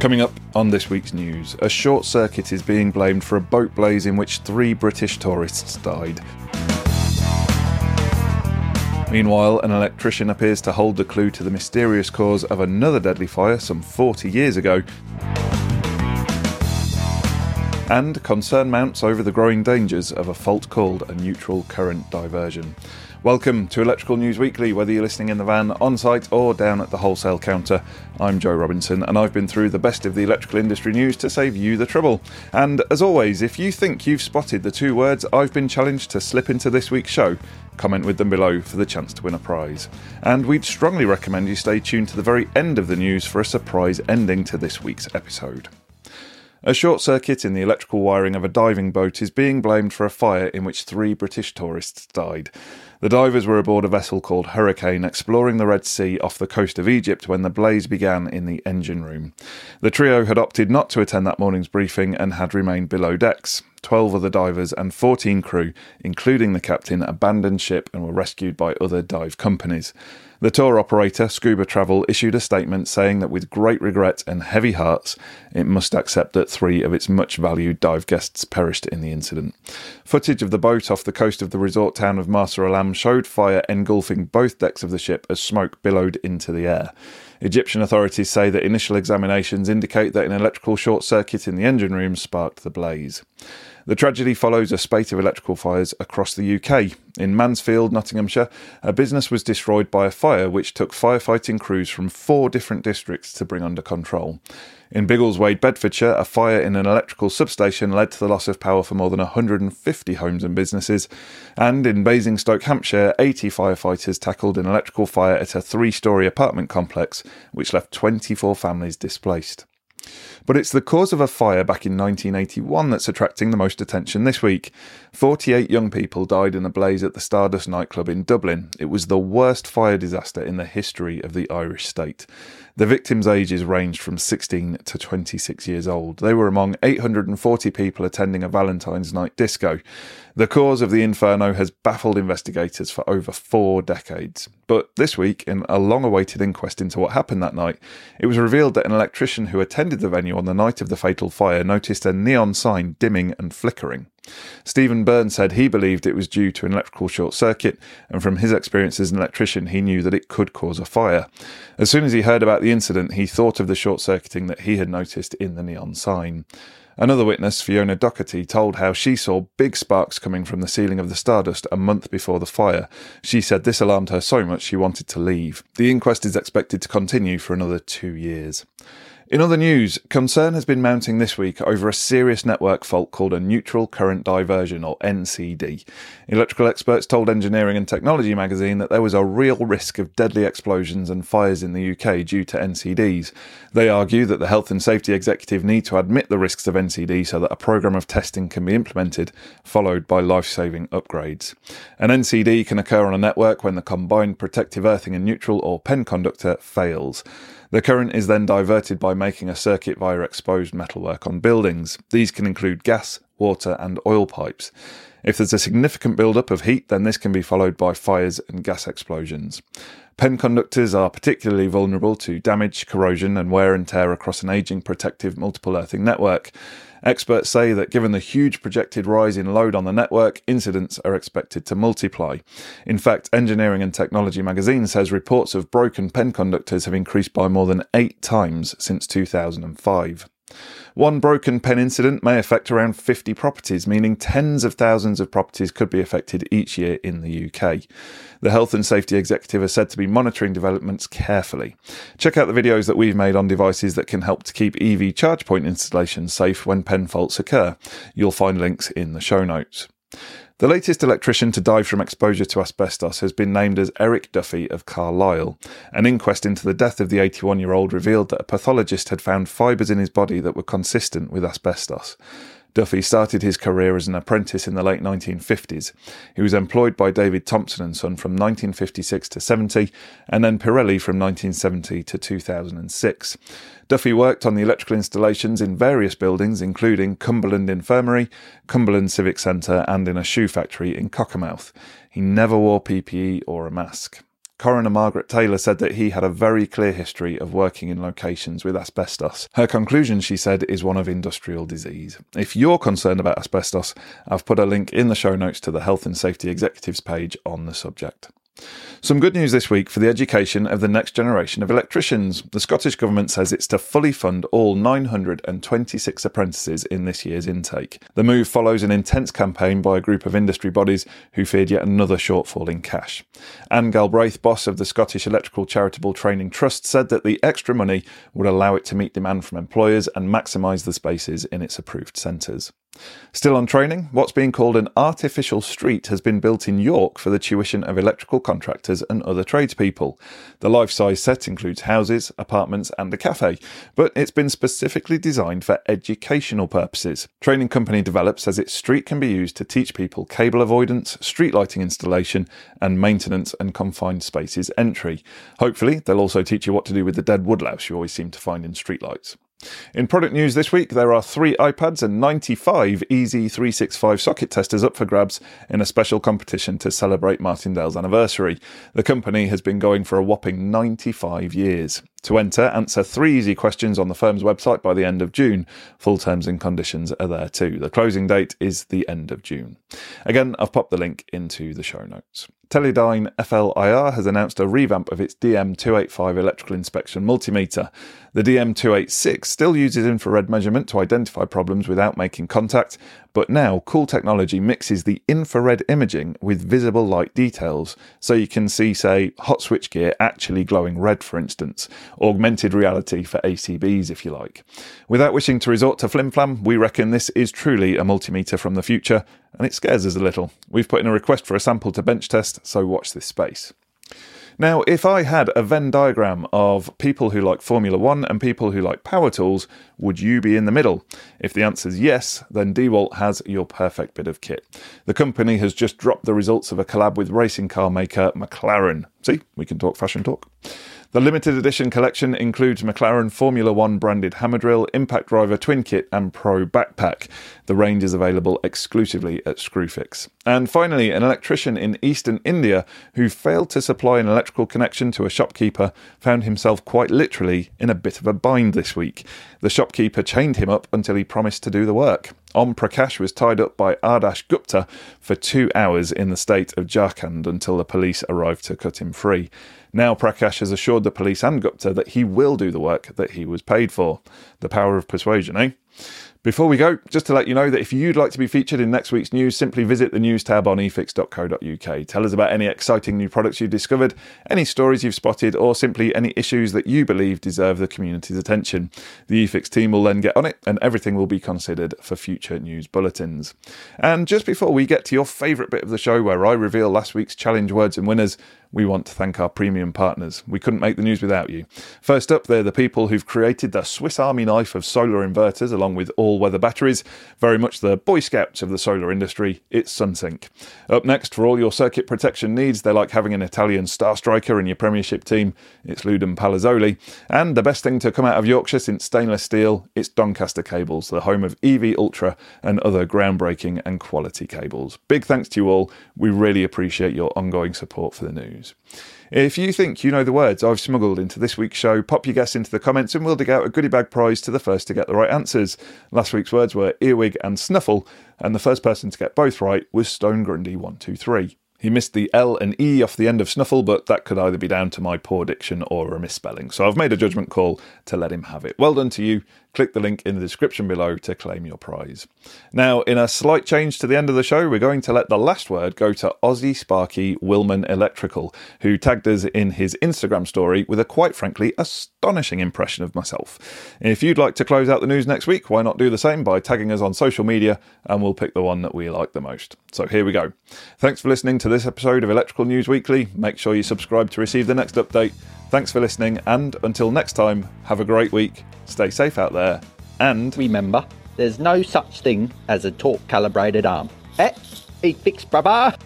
Coming up on this week's news, a short circuit is being blamed for a boat blaze in which three British tourists died. Meanwhile, an electrician appears to hold the clue to the mysterious cause of another deadly fire some 40 years ago. And concern mounts over the growing dangers of a fault called a neutral current diversion. Welcome to Electrical News Weekly, whether you're listening in the van, on site, or down at the wholesale counter. I'm Joe Robinson, and I've been through the best of the electrical industry news to save you the trouble. And as always, if you think you've spotted the two words I've been challenged to slip into this week's show, comment with them below for the chance to win a prize. And we'd strongly recommend you stay tuned to the very end of the news for a surprise ending to this week's episode. A short circuit in the electrical wiring of a diving boat is being blamed for a fire in which three British tourists died. The divers were aboard a vessel called Hurricane exploring the Red Sea off the coast of Egypt when the blaze began in the engine room. The trio had opted not to attend that morning's briefing and had remained below decks. 12 other divers and 14 crew, including the captain, abandoned ship and were rescued by other dive companies. The tour operator, Scuba Travel, issued a statement saying that with great regret and heavy hearts, it must accept that three of its much valued dive guests perished in the incident. Footage of the boat off the coast of the resort town of Marsa Alam showed fire engulfing both decks of the ship as smoke billowed into the air. Egyptian authorities say that initial examinations indicate that an electrical short circuit in the engine room sparked the blaze. The tragedy follows a spate of electrical fires across the UK. In Mansfield, Nottinghamshire, a business was destroyed by a fire which took firefighting crews from four different districts to bring under control. In Biggleswade, Bedfordshire, a fire in an electrical substation led to the loss of power for more than 150 homes and businesses. And in Basingstoke, Hampshire, 80 firefighters tackled an electrical fire at a three story apartment complex, which left 24 families displaced. But it's the cause of a fire back in 1981 that's attracting the most attention this week. 48 young people died in a blaze at the Stardust nightclub in Dublin. It was the worst fire disaster in the history of the Irish state. The victims' ages ranged from 16 to 26 years old. They were among 840 people attending a Valentine's night disco. The cause of the inferno has baffled investigators for over four decades. But this week, in a long awaited inquest into what happened that night, it was revealed that an electrician who attended the venue on the night of the fatal fire noticed a neon sign dimming and flickering. Stephen Byrne said he believed it was due to an electrical short circuit, and from his experience as an electrician, he knew that it could cause a fire. As soon as he heard about the incident, he thought of the short circuiting that he had noticed in the neon sign. Another witness, Fiona Docherty, told how she saw big sparks coming from the ceiling of the Stardust a month before the fire. She said this alarmed her so much she wanted to leave. The inquest is expected to continue for another two years. In other news, concern has been mounting this week over a serious network fault called a neutral current diversion, or NCD. Electrical experts told Engineering and Technology magazine that there was a real risk of deadly explosions and fires in the UK due to NCDs. They argue that the health and safety executive need to admit the risks of NCD so that a programme of testing can be implemented, followed by life saving upgrades. An NCD can occur on a network when the combined protective earthing and neutral or PEN conductor fails. The current is then diverted by making a circuit via exposed metalwork on buildings. These can include gas, water, and oil pipes. If there's a significant buildup of heat, then this can be followed by fires and gas explosions. PEN conductors are particularly vulnerable to damage, corrosion, and wear and tear across an aging protective multiple earthing network. Experts say that given the huge projected rise in load on the network, incidents are expected to multiply. In fact, Engineering and Technology magazine says reports of broken PEN conductors have increased by more than eight times since 2005. One broken pen incident may affect around 50 properties, meaning tens of thousands of properties could be affected each year in the UK. The Health and Safety Executive is said to be monitoring developments carefully. Check out the videos that we've made on devices that can help to keep EV charge point installations safe when pen faults occur. You'll find links in the show notes. The latest electrician to die from exposure to asbestos has been named as Eric Duffy of Carlisle. An inquest into the death of the 81 year old revealed that a pathologist had found fibres in his body that were consistent with asbestos. Duffy started his career as an apprentice in the late 1950s. He was employed by David Thompson and Son from 1956 to 70, and then Pirelli from 1970 to 2006. Duffy worked on the electrical installations in various buildings, including Cumberland Infirmary, Cumberland Civic Centre, and in a shoe factory in Cockermouth. He never wore PPE or a mask. Coroner Margaret Taylor said that he had a very clear history of working in locations with asbestos. Her conclusion, she said, is one of industrial disease. If you're concerned about asbestos, I've put a link in the show notes to the Health and Safety Executives page on the subject. Some good news this week for the education of the next generation of electricians. The Scottish Government says it's to fully fund all 926 apprentices in this year's intake. The move follows an intense campaign by a group of industry bodies who feared yet another shortfall in cash. Anne Galbraith, boss of the Scottish Electrical Charitable Training Trust, said that the extra money would allow it to meet demand from employers and maximise the spaces in its approved centres. Still on training, what's being called an artificial street has been built in York for the tuition of electrical contractors and other tradespeople. The life size set includes houses, apartments, and a cafe, but it's been specifically designed for educational purposes. Training company Develop says its street can be used to teach people cable avoidance, street lighting installation, and maintenance and confined spaces entry. Hopefully, they'll also teach you what to do with the dead woodlouse you always seem to find in streetlights. In product news this week, there are three iPads and 95 EZ365 socket testers up for grabs in a special competition to celebrate Martindale's anniversary. The company has been going for a whopping 95 years. To enter, answer three easy questions on the firm's website by the end of June. Full terms and conditions are there too. The closing date is the end of June. Again, I've popped the link into the show notes. Teledyne FLIR has announced a revamp of its DM285 electrical inspection multimeter. The DM286 still uses infrared measurement to identify problems without making contact, but now cool technology mixes the infrared imaging with visible light details, so you can see, say, hot switchgear actually glowing red, for instance, augmented reality for ACBs, if you like. Without wishing to resort to flimflam, we reckon this is truly a multimeter from the future, and it scares us a little. We've put in a request for a sample to bench test, so watch this space. Now, if I had a Venn diagram of people who like Formula One and people who like power tools, would you be in the middle? If the answer is yes, then DeWalt has your perfect bit of kit. The company has just dropped the results of a collab with racing car maker McLaren. See, we can talk fashion talk. The limited edition collection includes McLaren Formula One branded hammer drill, impact driver twin kit, and pro backpack. The range is available exclusively at Screwfix. And finally, an electrician in eastern India who failed to supply an electrical connection to a shopkeeper found himself quite literally in a bit of a bind this week. The shopkeeper chained him up until he promised to do the work. Om Prakash was tied up by Ardash Gupta for two hours in the state of Jharkhand until the police arrived to cut him free. Now Prakash has assured the police and Gupta that he will do the work that he was paid for. The power of persuasion, eh? Before we go, just to let you know that if you'd like to be featured in next week's news, simply visit the news tab on efixx.co.uk. Tell us about any exciting new products you've discovered, any stories you've spotted, or simply any issues that you believe deserve the community's attention. The eFIXX team will then get on it, and everything will be considered for future news bulletins. And just before we get to your favourite bit of the show, where I reveal last week's challenge words and winners, we want to thank our premium partners. We couldn't make the news without you. First up, they're the people who've created the Swiss Army knife of solar inverters along with all weather batteries. Very much the Boy Scouts of the solar industry. It's Sunsynk. Up next, for all your circuit protection needs, they're like having an Italian star striker in your Premiership team. It's Ludum Palazzoli. And the best thing to come out of Yorkshire since stainless steel, it's Doncaster Cables, the home of EV Ultra and other groundbreaking and quality cables. Big thanks to you all. We really appreciate your ongoing support for the news. If you think you know the words I've smuggled into this week's show, pop your guess into the comments and we'll dig out a goodie bag prize to the first to get the right answers. Last week's words were earwig and snuffle, and the first person to get both right was Stone Grundy123. He missed the L and E off the end of Snuffle, but that could either be down to my poor diction or a misspelling. So I've made a judgment call to let him have it. Well done to you. Click the link in the description below to claim your prize. Now, in a slight change to the end of the show, we're going to let the last word go to Aussie Sparky Wilman Electrical, who tagged us in his Instagram story with a quite frankly astonishing impression of myself. If you'd like to close out the news next week, why not do the same by tagging us on social media and we'll pick the one that we like the most. So here we go. Thanks for listening to this episode of Electrical News Weekly. Make sure you subscribe to receive the next update. Thanks for listening, and until next time, have a great week. Stay safe out there, and remember, there's no such thing as a torque calibrated arm. Eh? He fixed, brother.